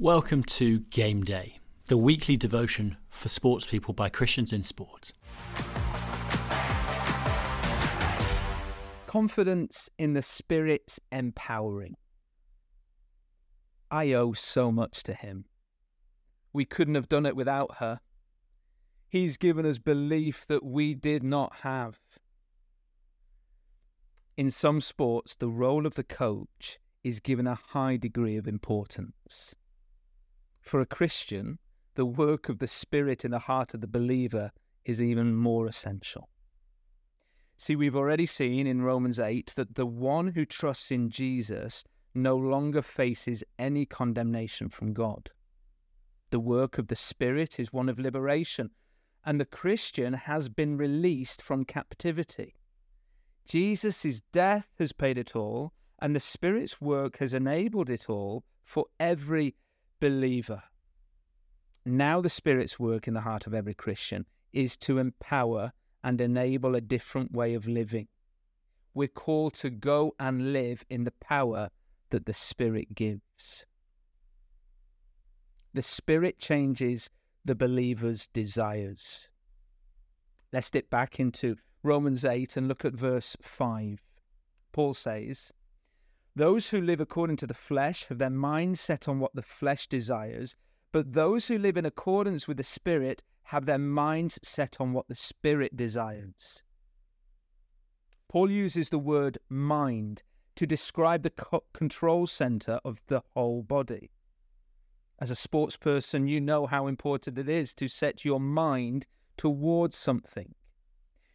Welcome to Game Day, the weekly devotion for sports people by Christians in sport. Confidence in the Spirit's empowering. I owe so much to him. We couldn't have done it without her. He's given us belief that we did not have. In some sports, the role of the coach is given a high degree of importance. For a Christian, the work of the Spirit in the heart of the believer is even more essential. See, we've already seen in Romans 8 that the one who trusts in Jesus no longer faces any condemnation from God. The work of the Spirit is one of liberation, and the Christian has been released from captivity. Jesus' death has paid it all, and the Spirit's work has enabled it all for every believer. Now, the Spirit's work in the heart of every Christian is to empower and enable a different way of living. We're called to go and live in the power that the Spirit gives. The Spirit changes the believer's desires. Let's dip back into Romans 8 and look at verse 5. Paul says, Those who live according to the flesh have their minds set on what the flesh desires, but those who live in accordance with the Spirit have their minds set on what the Spirit desires. Paul uses the word mind to describe the co- control center of the whole body. As a sports person, you know how important it is to set your mind towards something.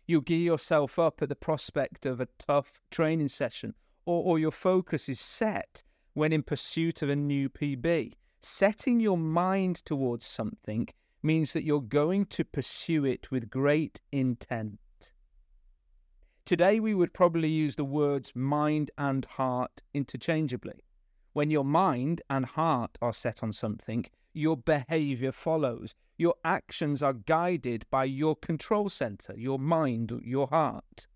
You gear yourself up at the prospect of a tough training session, or, or your focus is set when in pursuit of a new PB. Setting your mind towards something means that you're going to pursue it with great intent. Today, we would probably use the words mind and heart interchangeably. When your mind and heart are set on something, your behavior follows. Your actions are guided by your control center, your mind, your heart.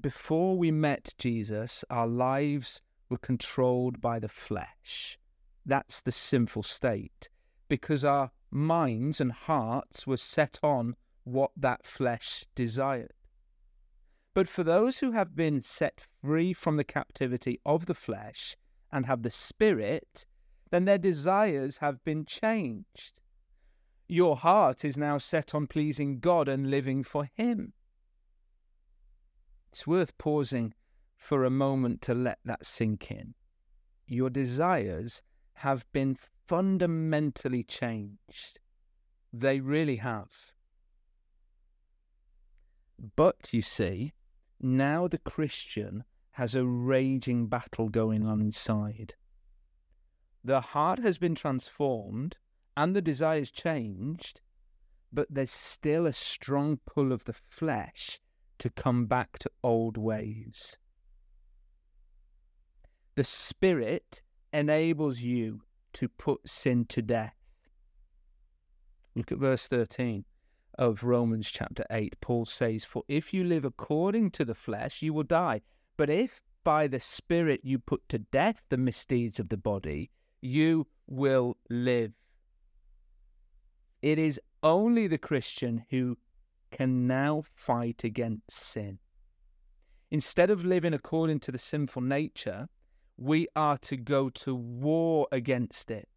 Before we met Jesus, our lives were controlled by the flesh. That's the sinful state, because our minds and hearts were set on what that flesh desired. But for those who have been set free from the captivity of the flesh and have the Spirit, then their desires have been changed. Your heart is now set on pleasing God and living for Him. It's worth pausing for a moment to let that sink in. Your desires have been fundamentally changed. They really have. But you see, now the Christian has a raging battle going on inside. The heart has been transformed and the desires changed, but there's still a strong pull of the flesh to come back to old ways. The Spirit enables you to put sin to death. Look at verse 13 of Romans chapter 8, Paul says, For if you live according to the flesh, you will die. But if by the Spirit you put to death the misdeeds of the body, you will live. It is only the Christian who can now fight against sin. Instead of living according to the sinful nature, we are to go to war against it.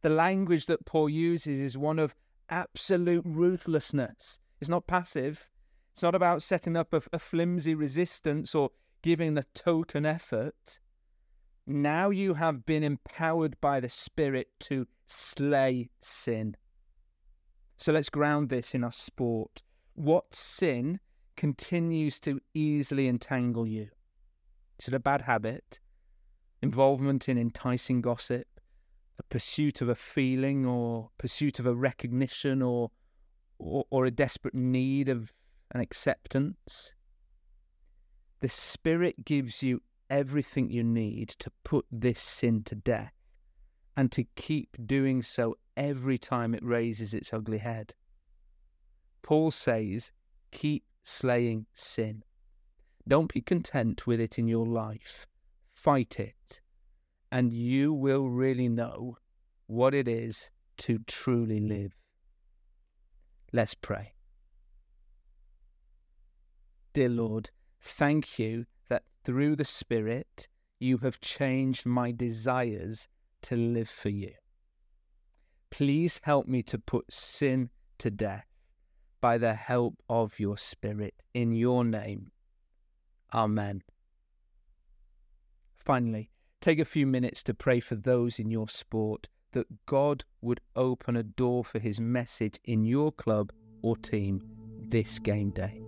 The language that Paul uses is one of absolute ruthlessness. It's not passive. It's not about setting up a, a flimsy resistance or giving a token effort. Now you have been empowered by the Spirit to slay sin. So let's ground this in our sport. What sin continues to easily entangle you? Is it a bad habit? Involvement in enticing gossip? a pursuit of a feeling or pursuit of a recognition or, or, or a desperate need of an acceptance. The Spirit gives you everything you need to put this sin to death and to keep doing so every time it raises its ugly head. Paul says, keep slaying sin. Don't be content with it in your life. Fight it and you will really know what it is to truly live. Let's pray. Dear Lord, thank you that through the Spirit you have changed my desires to live for you. Please help me to put sin to death by the help of your Spirit. In your name. Amen. Finally, take a few minutes to pray for those in your sport that God would open a door for his message in your club or team this game day.